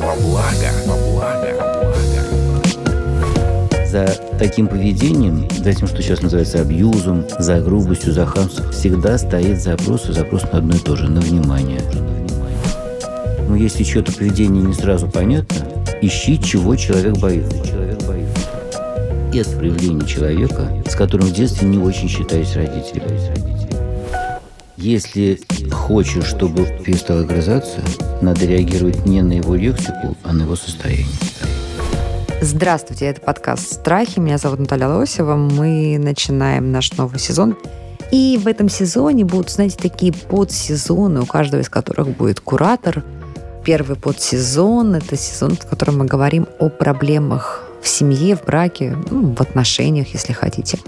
во благо, во благо. За таким поведением, за тем, что сейчас называется абьюзом, за грубостью, за хамством, всегда стоит запрос и запрос на одно и то же, на внимание. Но если чье-то поведение не сразу понятно, ищи, чего человек боится. Боится. Это проявление человека, с которым в детстве не очень считались родители. Если хочешь, чтобы перестал огрызаться, надо реагировать не на его лексику, а на его состояние. Здравствуйте, это подкаст «Страхи». Меня зовут Наталья Лосева. Мы начинаем наш новый сезон. И в этом сезоне будут, знаете, такие подсезоны, у каждого из которых будет куратор. Первый подсезон – это сезон, в котором мы говорим о проблемах в семье, в браке, ну, в отношениях, если хотите.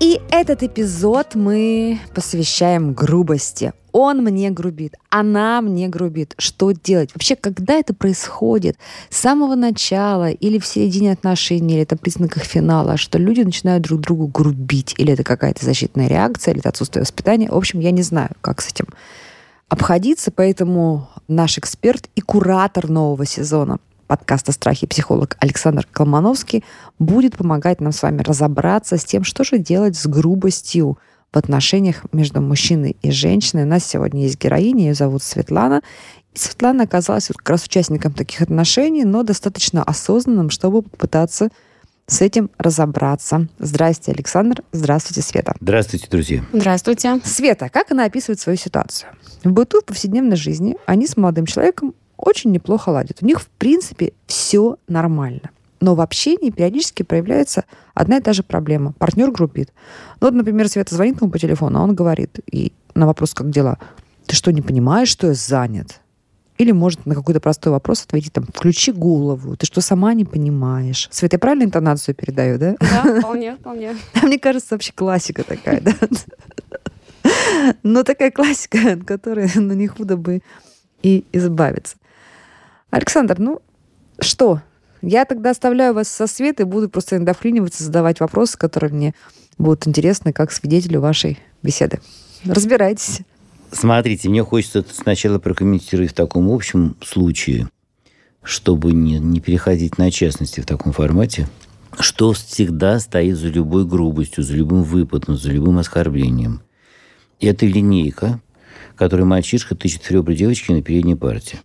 И этот эпизод мы посвящаем грубости. Он мне грубит, она мне грубит. Что делать? Вообще, когда это происходит? С самого начала или в середине отношений, или это признак их финала, что люди начинают друг другу грубить, или это какая-то защитная реакция, или это отсутствие воспитания. В общем, я не знаю, как с этим обходиться, поэтому наш эксперт и куратор нового сезона подкаста «Страхи» психолог Александр Колмановский будет помогать нам с вами разобраться с тем, что же делать с грубостью в отношениях между мужчиной и женщиной. У нас сегодня есть героиня, ее зовут Светлана. И Светлана оказалась как раз участником таких отношений, но достаточно осознанным, чтобы попытаться с этим разобраться. Здрасте, Александр. Здравствуйте, Света. Здравствуйте, друзья. Здравствуйте. Света, как она описывает свою ситуацию? В быту, в повседневной жизни они с молодым человеком очень неплохо ладят. У них, в принципе, все нормально. Но в общении периодически проявляется одна и та же проблема. Партнер грубит. Ну, вот, например, Света звонит ему по телефону, а он говорит, и на вопрос, как дела, ты что, не понимаешь, что я занят? Или может на какой-то простой вопрос ответить, там, включи голову, ты что, сама не понимаешь? Света, я правильно интонацию передаю, да? Да, вполне, вполне. Мне кажется, вообще классика такая, да? Но такая классика, от которой ну, не худо бы и избавиться. Александр, ну что? Я тогда оставляю вас со Светой, буду просто иногда вклиниваться, задавать вопросы, которые мне будут интересны как свидетелю вашей беседы. Разбирайтесь. Смотрите, мне хочется сначала прокомментировать в таком общем случае, чтобы не, не переходить на частности в таком формате, что всегда стоит за любой грубостью, за любым выпадом, за любым оскорблением. Это линейка, которой мальчишка тычет в ребра девочки на передней партии.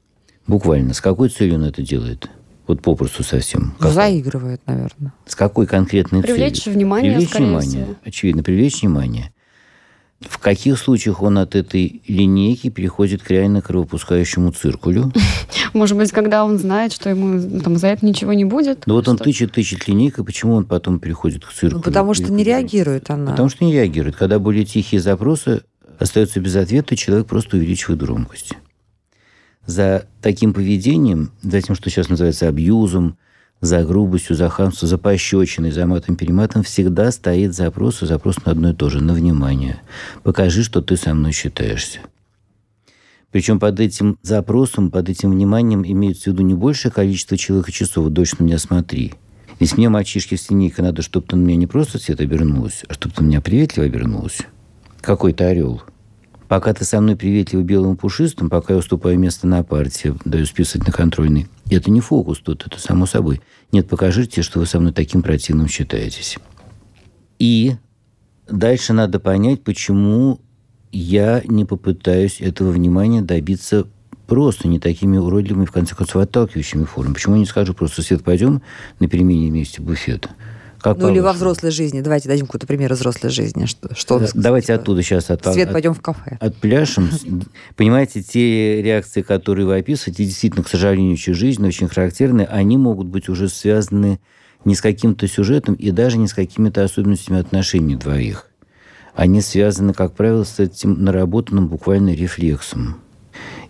Буквально. С какой целью он это делает? Вот попросту совсем. Какой? Заигрывает, наверное. С какой конкретной привлечь целью? Внимание, привлечь внимание. Всего. Очевидно, привлечь внимание. В каких случаях он от этой линейки переходит к реально кровопускающему циркулю? Может быть, когда он знает, что ему там, за это ничего не будет? Ну вот он тычет, тычет линейкой, почему он потом переходит к циркулю? Ну, потому что не реагирует она. Потому что не реагирует. Когда более тихие запросы остаются без ответа, человек просто увеличивает громкость за таким поведением, за тем, что сейчас называется абьюзом, за грубостью, за хамством, за пощечиной, за матом-перематом всегда стоит запрос, и запрос на одно и то же, на внимание. Покажи, что ты со мной считаешься. Причем под этим запросом, под этим вниманием имеется в виду не большее количество человека часов, дочь на меня смотри. Если мне, мальчишки, с линейкой надо, чтобы ты на меня не просто цвет обернулась, а чтобы ты на меня приветливо обернулась. Какой-то орел – Пока ты со мной приветливо белым пушистым, пока я уступаю место на партии, даю списывать на контрольный, это не фокус тут, это само собой. Нет, покажите, что вы со мной таким противным считаетесь. И дальше надо понять, почему я не попытаюсь этого внимания добиться просто не такими уродливыми, в конце концов, отталкивающими формами. Почему я не скажу просто, Свет, пойдем на перемене вместе буфета? Как ну или во взрослой жизни. Давайте дадим какой-то пример взрослой жизни. Что, что да, Давайте типа, оттуда сейчас от, Свет, от, пойдем в кафе. От пляшем. Понимаете, те реакции, которые вы описываете, действительно, к сожалению, очень жизненно, очень характерны, они могут быть уже связаны не с каким-то сюжетом и даже не с какими-то особенностями отношений двоих. Они связаны, как правило, с этим наработанным буквально рефлексом.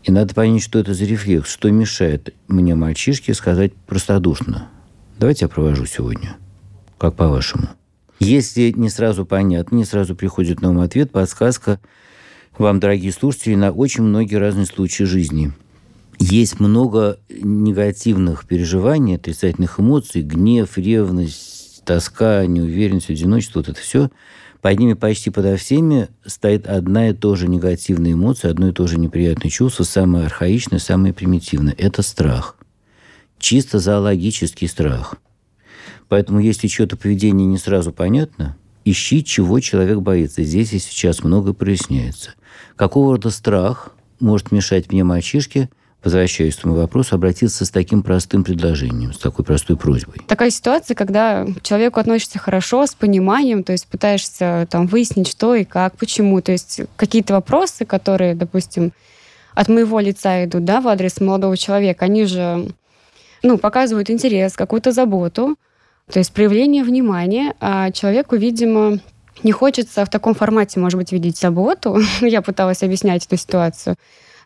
И надо понять, что это за рефлекс, что мешает мне, мальчишке, сказать простодушно. Давайте я провожу сегодня. Как по-вашему? Если не сразу понятно, не сразу приходит на ум ответ, подсказка вам, дорогие слушатели, на очень многие разные случаи жизни. Есть много негативных переживаний, отрицательных эмоций, гнев, ревность, тоска, неуверенность, одиночество, вот это все. Под ними почти подо всеми стоит одна и та же негативная эмоция, одно и то же неприятное чувство, самое архаичное, самое примитивное. Это страх. чисто зоологический страх. Поэтому, если что-то поведение не сразу понятно, ищи, чего человек боится. Здесь и сейчас много проясняется. Какого рода страх может мешать мне, мальчишке, возвращаясь к этому вопросу, обратиться с таким простым предложением, с такой простой просьбой. Такая ситуация, когда к человеку относишься хорошо, с пониманием, то есть пытаешься там выяснить, что и как, почему. То есть какие-то вопросы, которые, допустим, от моего лица идут, да, в адрес молодого человека, они же, ну, показывают интерес, какую-то заботу, то есть проявление внимания, а человеку, видимо, не хочется в таком формате, может быть, видеть заботу. Я пыталась объяснять эту ситуацию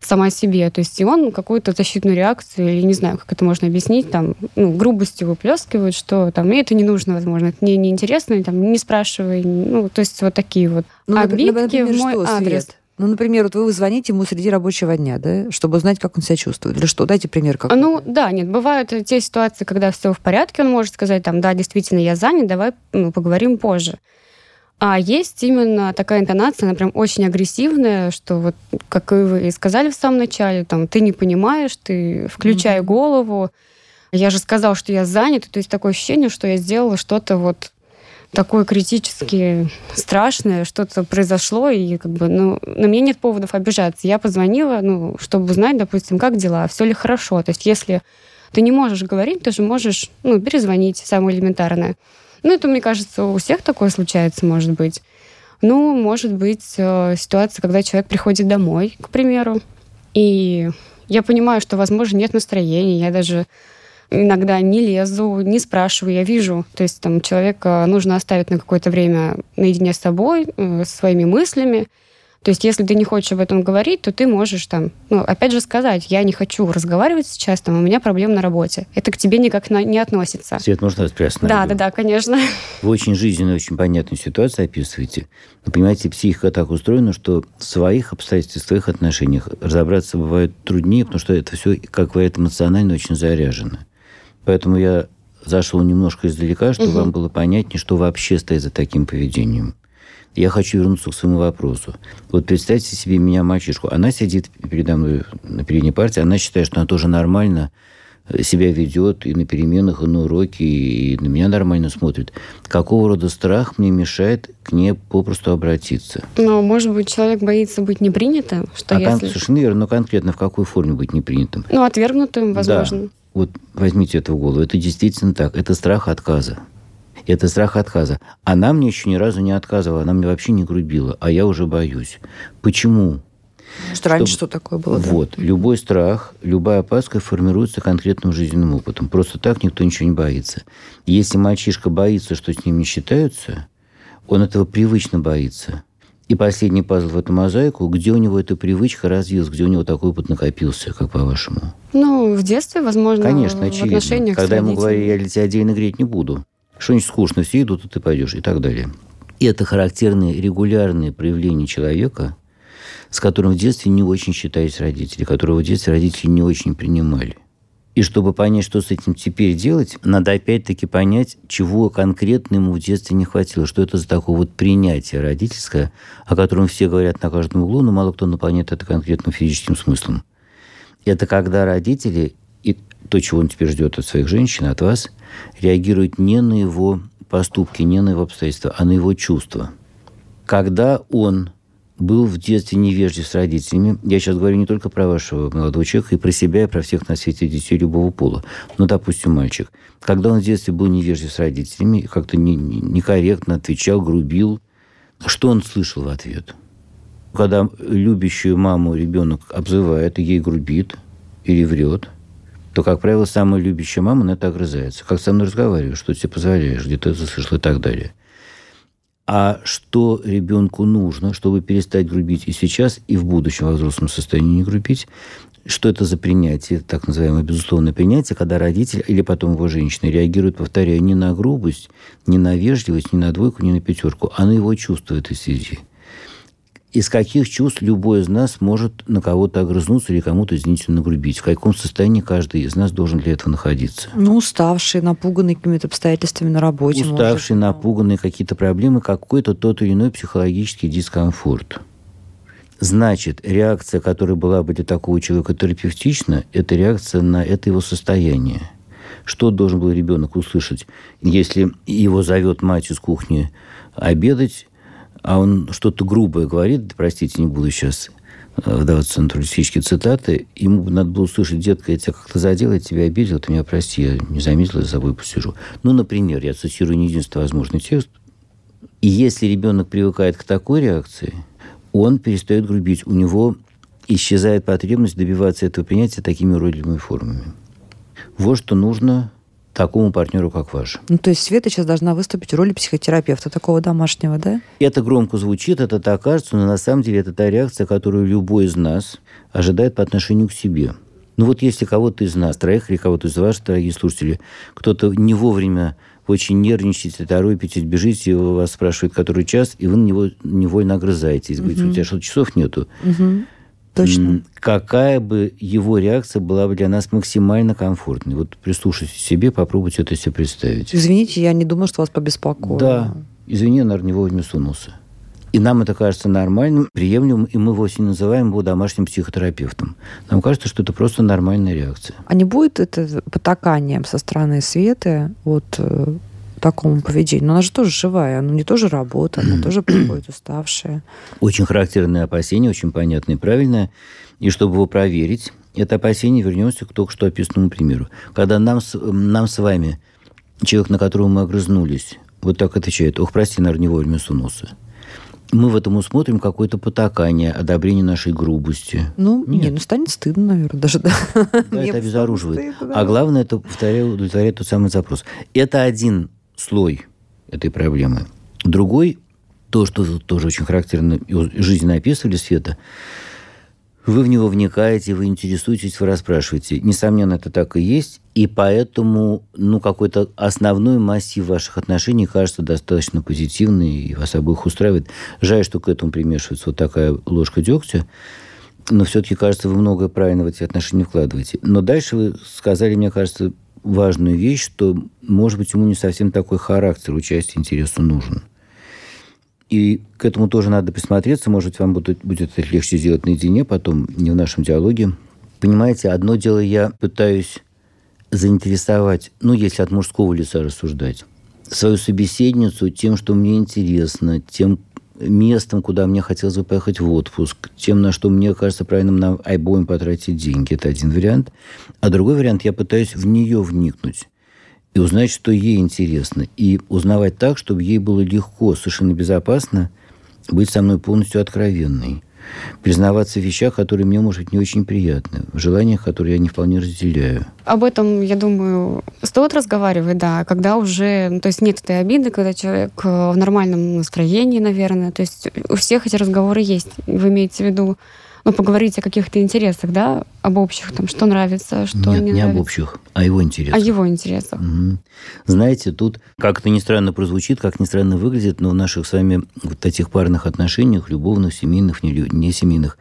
сама себе. То есть и он какую-то защитную реакцию, или не знаю, как это можно объяснить, там, ну, грубостью выплескивает, что там, мне это не нужно, возможно, это мне неинтересно, там, не спрашивай. Ну, то есть вот такие вот Ну, обидки например, в мой что, адрес. Свет? Ну, например, вот вы звоните ему среди рабочего дня, да, чтобы узнать, как он себя чувствует. Или что? Дайте пример. Как Ну, да, нет, бывают те ситуации, когда все в порядке, он может сказать, там, да, действительно, я занят, давай ну, поговорим позже. А есть именно такая интонация, она прям очень агрессивная, что вот, как и вы и сказали в самом начале, там, ты не понимаешь, ты включай Мгм. голову. Я же сказал, что я занят, то есть такое ощущение, что я сделала что-то вот такое критически страшное, что-то произошло, и как бы, ну, на меня нет поводов обижаться. Я позвонила, ну, чтобы узнать, допустим, как дела, все ли хорошо. То есть если ты не можешь говорить, ты же можешь, ну, перезвонить, самое элементарное. Ну, это, мне кажется, у всех такое случается, может быть. Ну, может быть, э, ситуация, когда человек приходит домой, к примеру, и я понимаю, что, возможно, нет настроения, я даже иногда не лезу, не спрашиваю, я вижу. То есть там человека нужно оставить на какое-то время наедине с собой, э, своими мыслями. То есть если ты не хочешь об этом говорить, то ты можешь там, ну, опять же сказать, я не хочу разговаривать сейчас, там, у меня проблемы на работе. Это к тебе никак на- не относится. Свет, можно вас Да, приостановить? да, да, конечно. Вы очень жизненную, очень понятную ситуацию описываете. Но, понимаете, психика так устроена, что в своих обстоятельствах, в своих отношениях разобраться бывает труднее, потому что это все, как говорят, эмоционально очень заряжено. Поэтому я зашел немножко издалека, чтобы Мгм. вам было понятнее, что вообще стоит за таким поведением. Я хочу вернуться к своему вопросу. Вот представьте себе меня, мальчишку. Она сидит передо мной на передней партии, она считает, что она тоже нормально э, себя ведет и на переменах, и на уроке, и на меня нормально смотрит. Какого рода страх мне мешает к ней попросту обратиться? Но, может быть, человек боится быть непринятым, что а кон- если... Совершенно верно, но конкретно в какой форме быть непринятым? Ну, отвергнутым, возможно. Да. Вот возьмите это в голову. Это действительно так. Это страх отказа. Это страх отказа. Она мне еще ни разу не отказывала, она мне вообще не грубила, а я уже боюсь. Почему? Что раньше чтобы- что такое было? да? Вот. Любой страх, любая опаска формируется конкретным жизненным опытом. Просто так никто ничего не боится. Если мальчишка боится, что с ним не считаются, он этого привычно боится. И последний пазл в эту мозаику, где у него эта привычка развилась, где у него такой опыт накопился, как по-вашему? Ну, в детстве, возможно, Конечно, в очевидно. отношениях Когда ему говорили, я для тебя отдельно греть не буду. Что-нибудь скучно, все идут, а ты пойдешь, и так далее. И это характерные регулярные проявления человека, с которым в детстве не очень считались родители, которого в детстве родители не очень принимали. И чтобы понять, что с этим теперь делать, надо опять-таки понять, чего конкретно ему в детстве не хватило, что это за такое вот принятие родительское, о котором все говорят на каждом углу, но мало кто наполняет это конкретным физическим смыслом. Это когда родители, и то, чего он теперь ждет от своих женщин, от вас, реагируют не на его поступки, не на его обстоятельства, а на его чувства. Когда он был в детстве невежлив с родителями, я сейчас говорю не только про вашего молодого человека, и про себя, и про всех на свете детей любого пола. Ну, допустим, мальчик. Когда он в детстве был невежлив с родителями, как-то не- не- некорректно отвечал, грубил, что он слышал в ответ? Когда любящую маму ребенок обзывает, ей грубит или врет, то, как правило, самая любящая мама на это огрызается. Как со мной разговариваешь, что тебе позволяешь, где ты это и так далее. А что ребенку нужно, чтобы перестать грубить и сейчас, и в будущем во взрослом состоянии не грубить? Что это за принятие, так называемое безусловное принятие, когда родитель или потом его женщина реагирует, повторяю, не на грубость, не на вежливость, не на двойку, не на пятерку, а на его чувства этой связи. Из каких чувств любой из нас может на кого-то огрызнуться или кому-то, извините, нагрубить? В каком состоянии каждый из нас должен для этого находиться? Ну, уставший, напуганный какими-то обстоятельствами на работе. может. Уставший, напуганный, какие-то проблемы, какой-то тот или иной психологический дискомфорт. Значит, реакция, которая была бы для такого человека терапевтична, это реакция на это его состояние. Что должен был ребенок услышать, если его зовет мать из кухни обедать, а он что-то грубое говорит, простите, не буду сейчас э, вдаваться в натуралистические цитаты, ему надо было услышать, детка, я тебя как-то задел, я тебя обидел, ты меня прости, я не заметил, за собой посижу. Ну, например, я цитирую не единственный возможный текст. И если ребенок привыкает к такой реакции, он перестает грубить. У него исчезает потребность добиваться этого принятия такими уродливыми формами. Вот что нужно такому партнеру, как ваш. Ну, то есть Света сейчас должна выступить в роли психотерапевта такого домашнего, да? Это громко звучит, это так кажется, но на самом деле это та реакция, которую любой из нас ожидает по отношению к себе. Ну вот если кого-то из нас, троих или кого-то из ваших, дорогие слушатели, кто-то не вовремя очень нервничаете, торопитесь, бежите, вас спрашивают, который час, и вы на него невольно огрызаетесь. Говорите, у тебя что, часов нету? Угу. Точно. Какая бы его реакция была бы для нас максимально комфортной? Вот прислушайтесь к себе, попробуйте это себе представить. Извините, я не думаю, что вас побеспокоило. Да. Извини, я, наверное, не вовремя сунулся. И нам это кажется нормальным, приемлемым, и мы вовсе не называем его домашним психотерапевтом. Нам кажется, что это просто нормальная реакция. А не будет это потаканием со стороны Светы вот э, такому поведению? Но она же тоже живая, она не тоже работа, она тоже приходит уставшая. Очень характерное опасение, очень понятное и правильное. И чтобы его проверить, это опасение вернемся к только что описанному примеру. Когда нам, нам с вами, человек, на которого мы огрызнулись, вот так отвечает, ох, прости, наверное, не вовремя сунулся мы в этом усмотрим какое-то потакание, одобрение нашей грубости. Ну, нет, не, ну станет стыдно, наверное, даже. Да, да это обезоруживает. Стыдно, да. А главное, это повторяю, удовлетворяет тот самый запрос. Это один слой этой проблемы. Другой, то, что тоже очень характерно жизненно описывали Света, вы в него вникаете, вы интересуетесь, вы расспрашиваете. Несомненно, это так и есть. И поэтому ну, какой-то основной массив ваших отношений кажется достаточно позитивный и вас обоих устраивает. Жаль, что к этому примешивается вот такая ложка дегтя. Но все-таки, кажется, вы многое правильно в эти отношения вкладываете. Но дальше вы сказали, мне кажется, важную вещь, что, может быть, ему не совсем такой характер участия интересу нужен. И к этому тоже надо присмотреться. Может, вам будет, будет это легче сделать наедине, потом не в нашем диалоге. Понимаете, одно дело я пытаюсь заинтересовать, ну, если от мужского лица рассуждать, свою собеседницу тем, что мне интересно, тем местом, куда мне хотелось бы поехать в отпуск, тем, на что мне кажется правильным на обоим потратить деньги. Это один вариант. А другой вариант, я пытаюсь в нее вникнуть и узнать, что ей интересно. И узнавать так, чтобы ей было легко, совершенно безопасно быть со мной полностью откровенной. Признаваться в вещах, которые мне, может быть, не очень приятны, в желаниях, которые я не вполне разделяю. Об этом, я думаю, стоит разговаривать, да, когда уже, ну, то есть нет этой обиды, когда человек в нормальном настроении, наверное. То есть у всех эти разговоры есть. Вы имеете в виду ну, поговорить о каких-то интересах, да, об общих, там, что нравится, что Нет, не, не нравится. об общих, а его интересах. О его интересах. Угу. Знаете, тут, как это ни странно прозвучит, как ни странно выглядит, но в наших с вами вот этих парных отношениях, любовных, семейных, не, не семейных,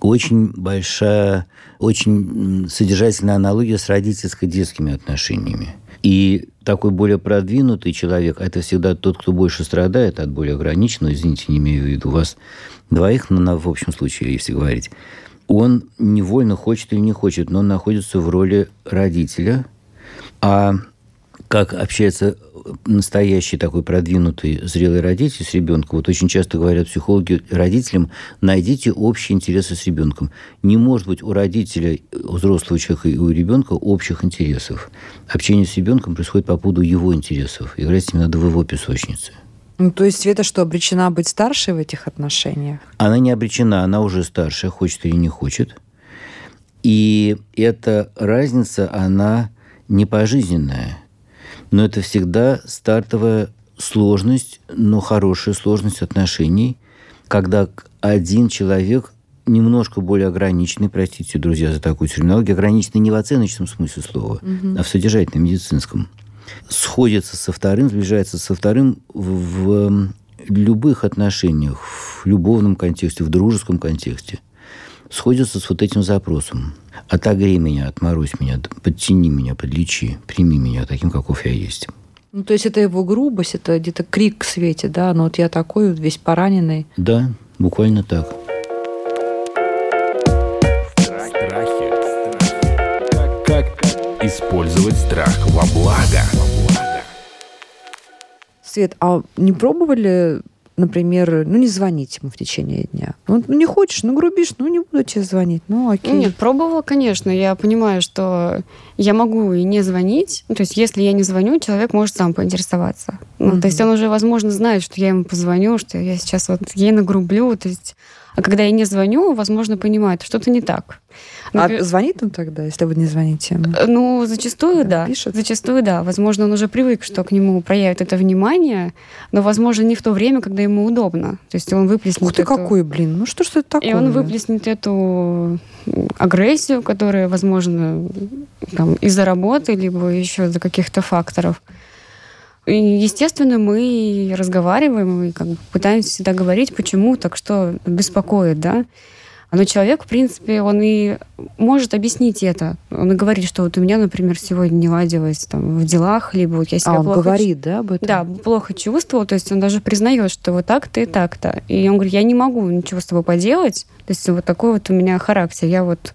очень большая, очень содержательная аналогия с родительско-детскими отношениями. И такой более продвинутый человек, это всегда тот, кто больше страдает от более ограниченного, извините, не имею в виду вас, двоих, но на, в общем случае, если говорить, он невольно хочет или не хочет, но он находится в роли родителя, а как общается настоящий такой продвинутый зрелый родитель с ребенком, вот очень часто говорят психологи родителям, найдите общие интересы с ребенком. Не может быть у родителя, у взрослого человека и у ребенка общих интересов. Общение с ребенком происходит по поводу его интересов. Играть с ним надо в его песочнице. Ну, то есть Света что, обречена быть старшей в этих отношениях? Она не обречена, она уже старшая, хочет или не хочет. И эта разница, она не пожизненная. Но это всегда стартовая сложность, но хорошая сложность отношений, когда один человек немножко более ограниченный, простите, друзья, за такую терминологию, ограниченный не в оценочном смысле слова, угу. а в содержательном, медицинском – сходится со вторым, сближается со вторым в, в любых отношениях, в любовном контексте, в дружеском контексте, сходится с вот этим запросом. Отогрей меня, отморозь меня, подтяни меня, подлечи, прими меня таким, каков я есть. Ну, то есть это его грубость, это где-то крик к свете, да? Ну, вот я такой вот весь пораненный. Да, буквально так. Страхи. Страхи. Как, как Использовать страх во благо. Свет, а не пробовали, например, ну не звонить ему в течение дня? Ну, ну не хочешь, ну грубишь, ну не буду тебе звонить, ну окей. Нет, пробовала, конечно. Я понимаю, что я могу и не звонить. Ну, то есть, если я не звоню, человек может сам поинтересоваться. Ну, Мгм. То есть он уже, возможно, знает, что я ему позвоню, что я сейчас вот ей нагрублю. То есть, а когда я не звоню, возможно, понимает, что-то не так. А Например, звонит он тогда, если вы не звоните ему? Ну, зачастую, Да, да. пишет? Зачастую, да. Возможно, он уже привык, что к нему проявят это внимание, но, возможно, не в то время, когда ему удобно. То есть он выплеснет Ух ты, эту- какой, блин, ну что ж это такое? И он выплеснет эту агрессию, которая, возможно, там, из-за работы, либо еще из-за каких-то факторов. И, естественно, мы разговариваем и как бы пытаемся всегда говорить, почему так, что беспокоит, да. Но человек, в принципе, он и может объяснить это. Он и говорит, что вот у меня, например, сегодня не ладилось там, в делах, либо вот я себя А, он плохо говорит, да, об этом? да, плохо чувствовал, то есть он даже признает, что вот так-то и так-то. И он говорит, я не могу ничего с тобой поделать, то есть вот такой вот у меня характер. Я вот,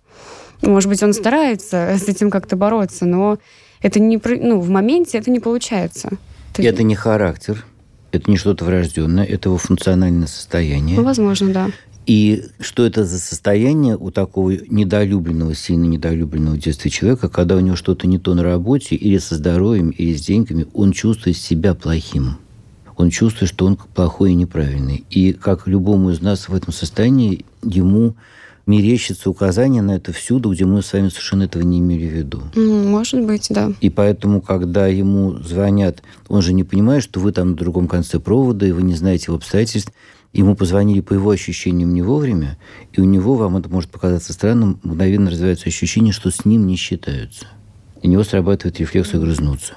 может быть, он старается с этим как-то бороться, но это не, ну, в моменте это не получается. Есть- Это не характер, это не что-то врожденное, это его функциональное состояние. Ну, возможно, да. И что это за состояние у такого недолюбленного, сильно недолюбленного в детстве человека, когда у него что-то не то на работе, или со здоровьем, или с деньгами, он чувствует себя плохим. Он чувствует, что он плохой и неправильный. И как любому из нас в этом состоянии, ему мерещится указание на это всюду, где мы с вами совершенно этого не имели в виду. Может быть, да. И поэтому, когда ему звонят, он же не понимает, что вы там на другом конце провода, и вы не знаете его обстоятельств. Ему позвонили по его ощущениям не вовремя, и у него, вам это может показаться странным, мгновенно развивается ощущение, что с ним не считаются. И у него срабатывает рефлекс огрызнуться.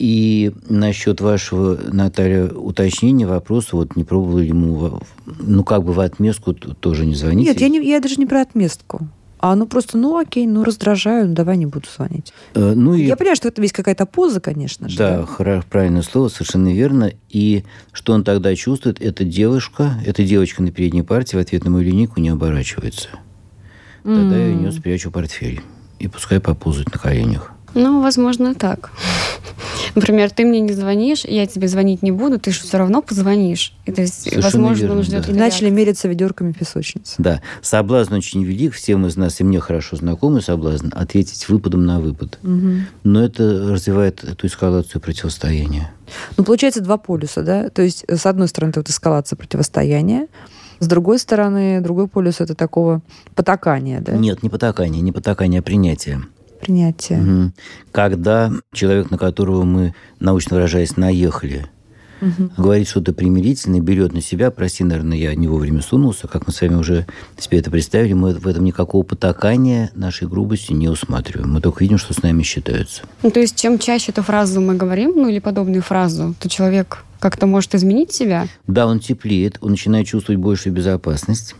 И насчет вашего, Наталья, уточнения вопроса, вот не пробовали ли ему, ну, как бы в отместку тоже не звонить? Нет, я, не, я даже не про отместку. А ну просто, ну окей, ну раздражаю, ну давай не буду звонить. Э, Ну, и Я понимаю, что это весь какая-то поза, конечно же. Да, хра- правильное слово, совершенно верно. И что он тогда чувствует? Эта девушка, эта девочка на передней партии в ответ на мою линейку не оборачивается. Тогда я у нее спрячу портфель. И пускай поползает на коленях. Ну, возможно, так. Например, ты мне не звонишь, я тебе звонить не буду, ты же все равно позвонишь. И то есть, Совершенно возможно, верно, он ждет да. И начали мериться ведерками песочницы. Да, соблазн очень велик, всем из нас, и мне хорошо знакомый соблазн, ответить выпадом на выпад. Мгм. Но это развивает эту эскалацию противостояния. Ну, получается, два полюса, да? То есть, с одной стороны, это вот эскалация противостояния, с другой стороны, другой полюс это такого потакания, да? Нет, не потакание, не потакание, а принятие. Принятие. Мгм. Когда человек, на которого мы, научно выражаясь, наехали, Мгм. говорит что-то примирительное, берет на себя, прости, наверное, я не вовремя сунулся, как мы с вами уже себе это представили, мы в этом никакого потакания нашей грубости не усматриваем. Мы только видим, что с нами считаются. Ну, то есть, чем чаще эту фразу мы говорим, ну, или подобную фразу, то человек как-то может изменить себя. Да, он теплеет, он начинает чувствовать большую безопасность,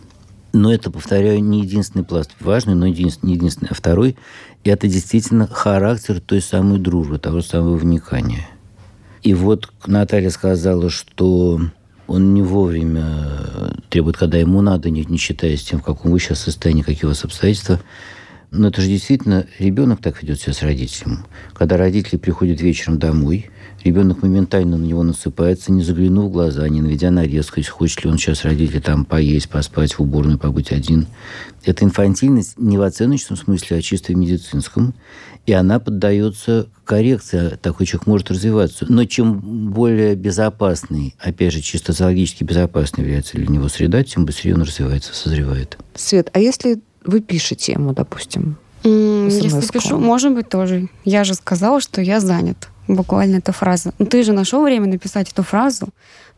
но это, повторяю, не единственный пласт. Важный, но не единственный. А второй – это действительно характер той самой дружбы, того самого вникания. И вот Наталья сказала, что он не вовремя требует, когда ему надо, не, не считаясь тем, в каком вы сейчас состоянии, какие у вас обстоятельства. Но это же действительно ребенок так ведет себя с родителем. Когда родители приходят вечером домой, ребенок моментально на него насыпается, не заглянув в глаза, не наведя на резкость, хочет ли он сейчас родители там поесть, поспать, в уборную побыть один. Это инфантильность не в оценочном смысле, а чисто в медицинском. И она поддается коррекции, такой человек может развиваться. Но чем более безопасный, опять же, чисто зоологически безопасной является для него среда, тем быстрее он развивается, созревает. Свет, а если вы пишете ему, допустим, М, Если пишу, может быть, тоже. Я же сказала, что я занят. Буквально эта фраза. Ну, ты же нашел время написать эту фразу.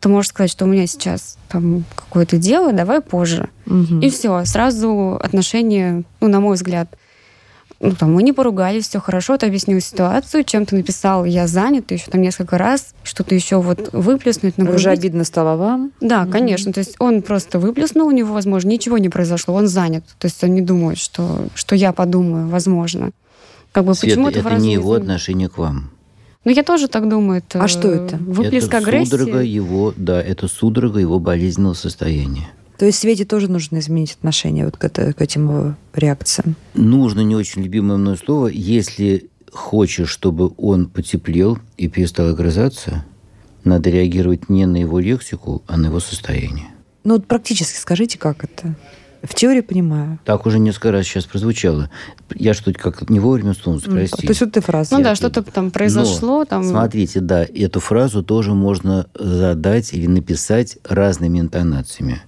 Ты можешь сказать, что у меня сейчас там какое-то дело, давай позже. Мгм. И все, сразу отношения, ну, на мой взгляд, ну, там, мы не поругались, все хорошо, ты объяснил ситуацию, чем ты написал, я занят, еще там несколько раз, что-то еще вот выплеснуть, уже нагрузить. обидно стало вам? Да, Мгм. конечно. То есть он просто выплеснул, у него, возможно, ничего не произошло, он занят. То есть он не думает, что, что я подумаю, возможно. Как бы Света, почему это не не его отношение к вам. Ну, я тоже так думаю. Это А что это? Выплеск это агрессии. судорога его, да, это судорога его болезненного состояния. То есть Свете тоже нужно изменить отношение вот к, это, к этим реакциям? Нужно не очень любимое мной слово. Если хочешь, чтобы он потеплел и перестал огрызаться, надо реагировать не на его лексику, а на его состояние. Ну, вот практически скажите, как это? В теории понимаю. Так уже несколько раз сейчас прозвучало. Я что-то как не вовремя сунусь, простите. То есть вот ты фраза. Ну да, что-то там произошло. Но, там... Смотрите, да, эту фразу тоже можно задать или написать разными интонациями.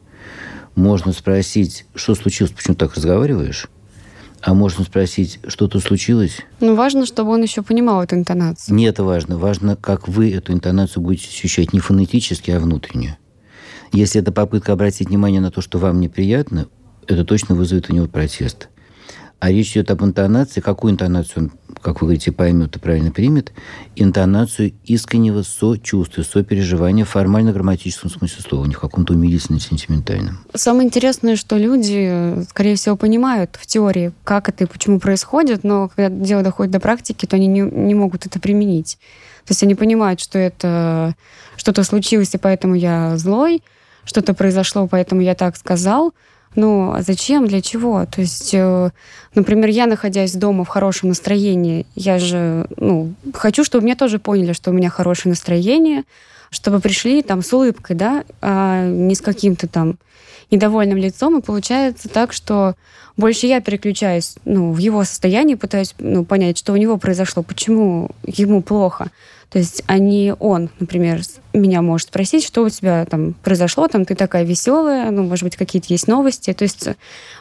Можно спросить, что случилось, почему так разговариваешь? А можно спросить, что-то случилось? Ну, важно, чтобы он еще понимал эту интонацию. Не это важно. Важно, как вы эту интонацию будете ощущать не фонетически, а внутренне. Если это попытка обратить внимание на то, что вам неприятно, это точно вызовет у него протест. А речь идет об интонации. Какую интонацию он, как вы говорите, поймет и правильно примет? Интонацию искреннего сочувствия, сопереживания в формально-грамматическом смысле слова, не в каком-то умилительно-сентиментальном. Самое интересное, что люди, скорее всего, понимают в теории, как это и почему происходит, но когда дело доходит до практики, то они не, не могут это применить. То есть они понимают, что это что-то случилось, и поэтому я злой, что-то произошло, поэтому я так сказал – ну, а зачем, для чего? То есть, э, например, я, находясь дома в хорошем настроении, я же, ну, хочу, чтобы меня тоже поняли, что у меня хорошее настроение, чтобы пришли там с улыбкой, да, а не с каким-то там недовольным лицом, и получается так, что больше я переключаюсь ну, в его состояние, пытаюсь ну, понять, что у него произошло, почему ему плохо. То есть, а не он, например, меня может спросить, что у тебя там произошло, там ты такая веселая, ну, может быть, какие-то есть новости. То есть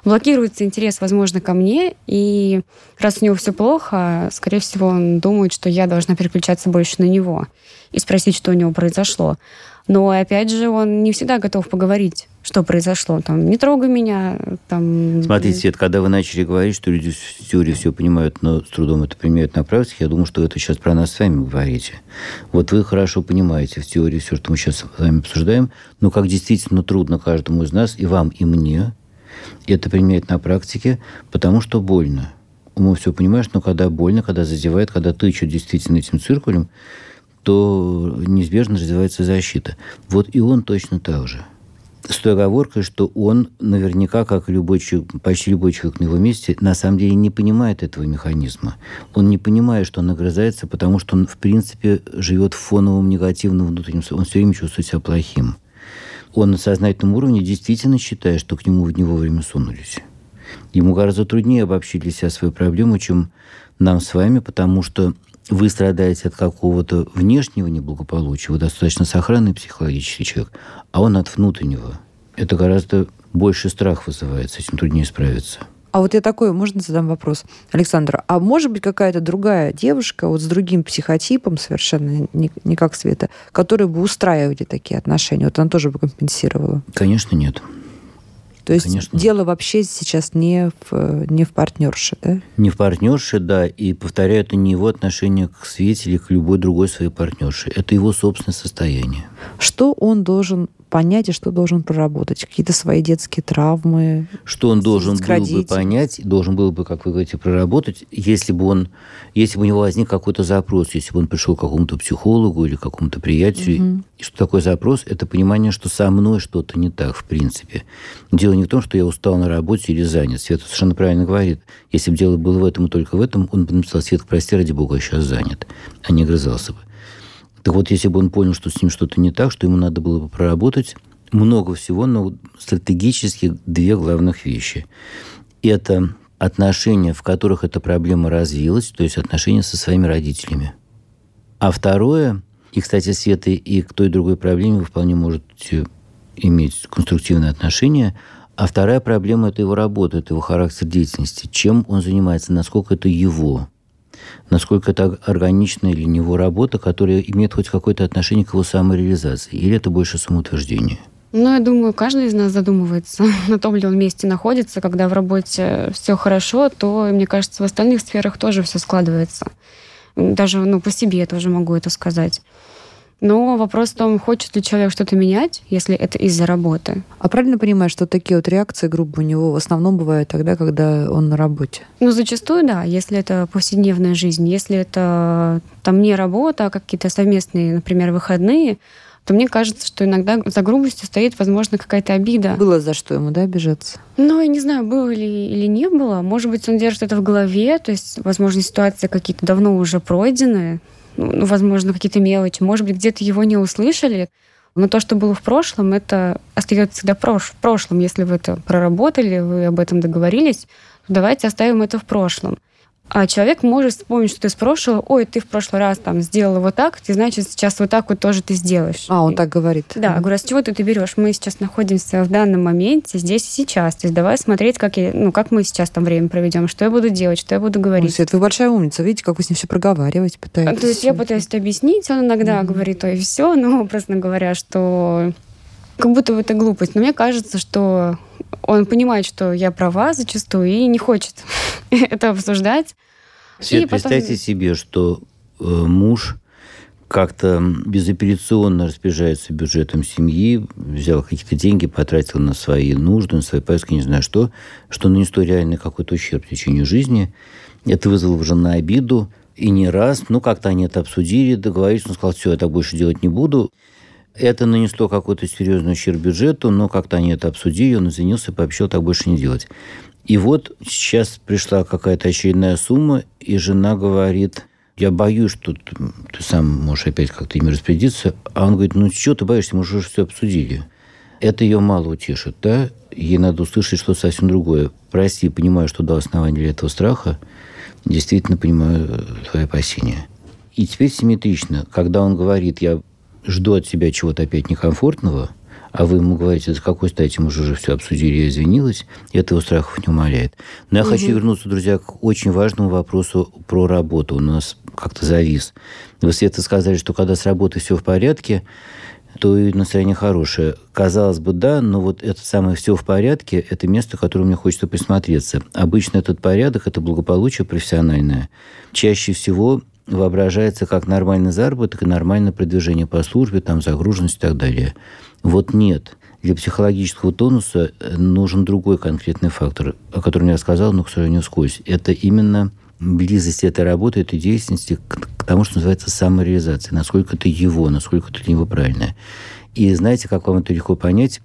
блокируется интерес, возможно, ко мне, и раз у него все плохо, скорее всего, он думает, что я должна переключаться больше на него и спросить, что у него произошло. Но, опять же, он не всегда готов поговорить, что произошло. Там, не трогай меня. Там... Смотрите, Свет, когда вы начали говорить, что люди в теории все понимают, но с трудом это применяют на практике, я думаю, что это сейчас про нас с вами говорите. Вот вы хорошо понимаете в теории все, что мы сейчас с вами обсуждаем, но как действительно трудно каждому из нас, и вам, и мне, это применять на практике, потому что больно. Мы все понимаешь, но когда больно, когда задевает, когда тычут действительно этим циркулем, то неизбежно развивается защита. Вот и он точно так же. С той оговоркой, что он наверняка, как любой человек, почти любой человек на его месте, на самом деле не понимает этого механизма. Он не понимает, что он нагрызается, потому что он, в принципе, живет в фоновом негативном внутреннем... Он все время чувствует себя плохим. Он на сознательном уровне действительно считает, что к нему не вовремя сунулись. Ему гораздо труднее обобщить для себя свою проблему, чем нам с вами, потому что вы страдаете от какого-то внешнего неблагополучия, вы достаточно сохранный психологический человек, а он от внутреннего. Это гораздо больше страх вызывает, с этим труднее справиться. А вот я такой, можно задам вопрос, Александр, а может быть какая-то другая девушка вот с другим психотипом, совершенно не, не как Света, которая бы устраивали такие отношения? Вот она тоже бы компенсировала? Конечно, нет. То есть Конечно. дело вообще сейчас не в, не в партнерше, да? Не в партнерше, да. И, повторяю, это не его отношение к Свете или к любой другой своей партнерше. Это его собственное состояние. Что он должен понять и что должен проработать? Какие-то свои детские травмы? Что он должен был бы понять, должен был бы, как вы говорите, проработать, если бы он, если бы у него возник какой-то запрос, если бы он пришел к какому-то психологу или к какому-то приятелю. Угу. И что такое запрос? Это понимание, что со мной что-то не так, в принципе. Дело не в том, что я устал на работе или занят. Света совершенно правильно говорит. Если бы дело было в этом и только в этом, он бы написал, Свет, прости, ради бога, я сейчас занят, а не грызался бы. Так вот, если бы он понял, что с ним что-то не так, что ему надо было бы проработать много всего, но стратегически две главных вещи. Это отношения, в которых эта проблема развилась, то есть отношения со своими родителями. А второе, и, кстати, Света и к той другой проблеме вы вполне можете иметь конструктивное отношение, а вторая проблема – это его работа, это его характер деятельности. Чем он занимается, насколько это его насколько это органичная для него работа, которая имеет хоть какое-то отношение к его самореализации, или это больше самоутверждение? Ну, я думаю, каждый из нас задумывается, на том ли он месте находится. Когда в работе все хорошо, то, мне кажется, в остальных сферах тоже все складывается. Даже ну, по себе я тоже могу это сказать. Но вопрос в том, хочет ли человек что-то менять, если это из-за работы. А правильно понимаю, что такие вот реакции группы у него в основном бывают тогда, когда он на работе? Ну, зачастую, да, если это повседневная жизнь. Если это там не работа, а какие-то совместные, например, выходные, то мне кажется, что иногда за грубостью стоит, возможно, какая-то обида. Было за что ему, да, обижаться? Ну, я не знаю, было ли или не было. Может быть, он держит это в голове, то есть, возможно, ситуации какие-то давно уже пройдены, ну, возможно, какие-то мелочи. Может быть, где-то его не услышали. Но то, что было в прошлом, это остается всегда в прошлом. Если вы это проработали, вы об этом договорились, то давайте оставим это в прошлом. А человек может вспомнить что-то из прошлого. Ой, ты в прошлый раз там сделала вот так, ты, значит, сейчас вот так вот тоже ты сделаешь. А, он так говорит. Да, mm-hmm. говорю, а с чего ты это берешь? Мы сейчас находимся в данном моменте, здесь и сейчас. То есть давай смотреть, как, я, ну, как мы сейчас там время проведем, что я буду делать, что я буду говорить. Свет, вы большая умница. Видите, как вы с ним все проговаривать пытаетесь. То есть я пытаюсь это объяснить, он иногда mm-hmm. говорит, ой, все, но образно говоря, что как будто бы это глупость. Но мне кажется, что он понимает, что я права зачастую и не хочет это обсуждать. Свет, потом... представьте себе, что э, муж как-то безапелляционно распоряжается бюджетом семьи, взял какие-то деньги, потратил на свои нужды, на свои поиски, не знаю что, что нанесло реально какой-то ущерб в течение жизни. Это вызвало уже на обиду, и не раз, ну, как-то они это обсудили, договорились, он сказал, все, я так больше делать не буду. Это нанесло какой-то серьезный ущерб бюджету, но как-то они это обсудили, он извинился, пообещал так больше не делать. И вот сейчас пришла какая-то очередная сумма, и жена говорит, я боюсь, что ты, сам можешь опять как-то ими распорядиться. А он говорит, ну что ты боишься, мы уже все обсудили. Это ее мало утешит, да? Ей надо услышать что-то совсем другое. Прости, понимаю, что до основания для этого страха. Действительно понимаю твои опасения. И теперь симметрично. Когда он говорит, я жду от себя чего-то опять некомфортного, а вы ему говорите, с какой стати мы уже все обсудили, я извинилась, это его страхов не умаляет. Но я угу. хочу вернуться, друзья, к очень важному вопросу про работу. У нас как-то завис. Вы, Света, сказали, что когда с работой все в порядке, то и настроение хорошее. Казалось бы, да, но вот это самое все в порядке, это место, которое мне хочется присмотреться. Обычно этот порядок, это благополучие профессиональное. Чаще всего воображается как нормальный заработок и нормальное продвижение по службе, там загруженность и так далее. Вот нет. Для психологического тонуса э, нужен другой конкретный фактор, о котором я сказал, но, к сожалению, сквозь. Это именно близость этой работы, этой деятельности к, к тому, что называется самореализация. Насколько это его, насколько это для него правильное. И знаете, как вам это легко понять?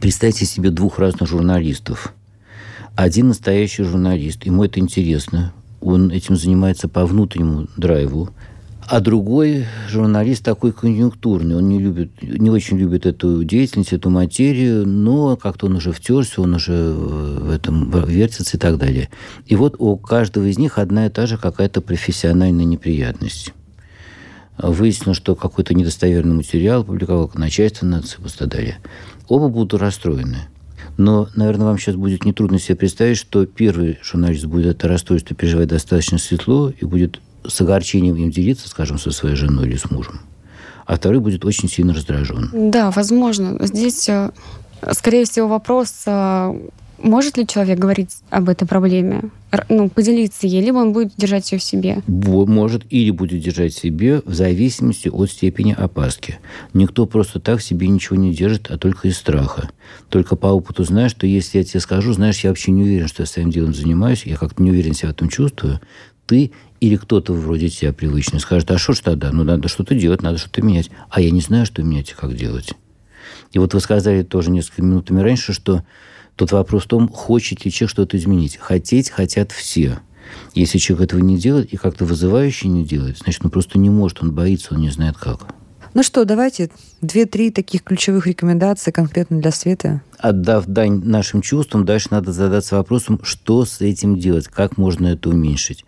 Представьте себе двух разных журналистов. Один настоящий журналист, ему это интересно, он этим занимается по внутреннему драйву. А другой журналист такой конъюнктурный, он не любит, не очень любит эту деятельность, эту материю, но как-то он уже втерся, он уже в этом вертится и так далее. И вот у каждого из них одна и та же какая-то профессиональная неприятность. Выяснилось, что какой-то недостоверный материал публиковал начальство нации и так далее. Оба будут расстроены. Но, наверное, вам сейчас будет нетрудно себе представить, что первый журналист будет это расстройство переживать достаточно светло и будет с огорчением им делиться, скажем, со своей женой или с мужем. А второй будет очень сильно раздражен. Да, возможно. Здесь, э, скорее всего, вопрос э, может ли человек говорить об этой проблеме, ну, поделиться ей, либо он будет держать ее в себе? Может или будет держать в себе в зависимости от степени опаски. Никто просто так себе ничего не держит, а только из страха. Только по опыту знаешь, что если я тебе скажу, знаешь, я вообще не уверен, что я своим делом занимаюсь, я как-то не уверен себя в этом чувствую, ты или кто-то вроде тебя привычный скажет, а что ж тогда? Ну, надо что-то делать, надо что-то менять. А я не знаю, что менять и как делать. И вот вы сказали тоже несколько минутами раньше, что Тут вопрос в том, хочет ли человек что-то изменить. Хотеть хотят все. Если человек этого не делает и как-то вызывающе не делает, значит, он просто не может, он боится, он не знает как. Ну что, давайте две-три таких ключевых рекомендации конкретно для Света. Отдав дань нашим чувствам, дальше надо задаться вопросом, что с этим делать, как можно это уменьшить.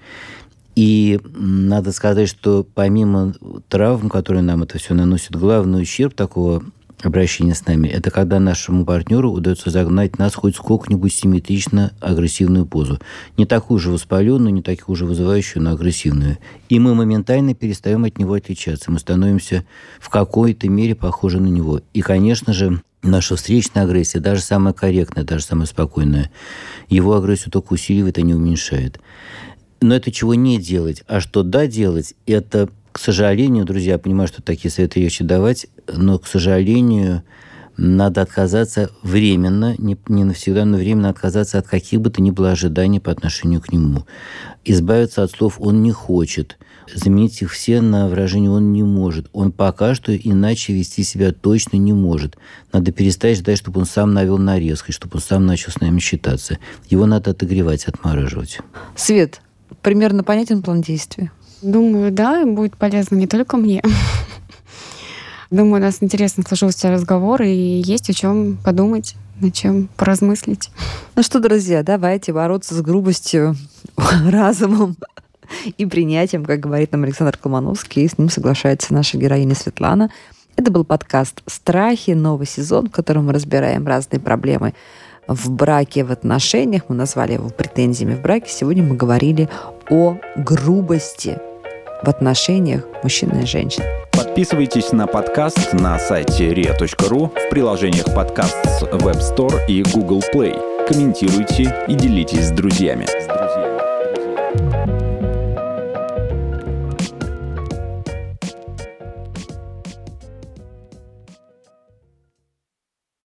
И надо сказать, что помимо травм, которые нам это все наносит, главный ущерб такого обращение с нами, это когда нашему партнеру удается загнать нас хоть сколько-нибудь симметрично агрессивную позу. Не такую же воспаленную, не такую же вызывающую, но агрессивную. И мы моментально перестаем от него отличаться. Мы становимся в какой-то мере похожи на него. И, конечно же, наша встречная агрессия, даже самая корректная, даже самая спокойная, его агрессию только усиливает, а не уменьшает. Но это чего не делать. А что да делать, это к сожалению, друзья, я понимаю, что такие советы легче давать, но, к сожалению, надо отказаться временно, не, не навсегда, но временно отказаться от каких бы то ни было ожиданий по отношению к нему. Избавиться от слов «он не хочет», заменить их все на выражение «он не может». Он пока что иначе вести себя точно не может. Надо перестать ждать, чтобы он сам навел на резкость, чтобы он сам начал с нами считаться. Его надо отогревать, отмораживать. Свет, примерно понятен план действий? Думаю, да, будет полезно не только мне. Думаю, у нас интересно сложился разговор, и есть о чем подумать, над чем поразмыслить. Ну что, друзья, давайте бороться с грубостью, разумом и принятием, как говорит нам Александр Колмановский, и с ним соглашается наша героиня Светлана. Это был подкаст «Страхи», новый сезон, в котором мы разбираем разные проблемы в браке, в отношениях. Мы назвали его претензиями в браке. Сегодня мы говорили о грубости в отношениях мужчины и женщин. Подписывайтесь на подкаст на сайте ria.ru в приложениях подкаст с Web Store и Google Play. Комментируйте и делитесь с друзьями.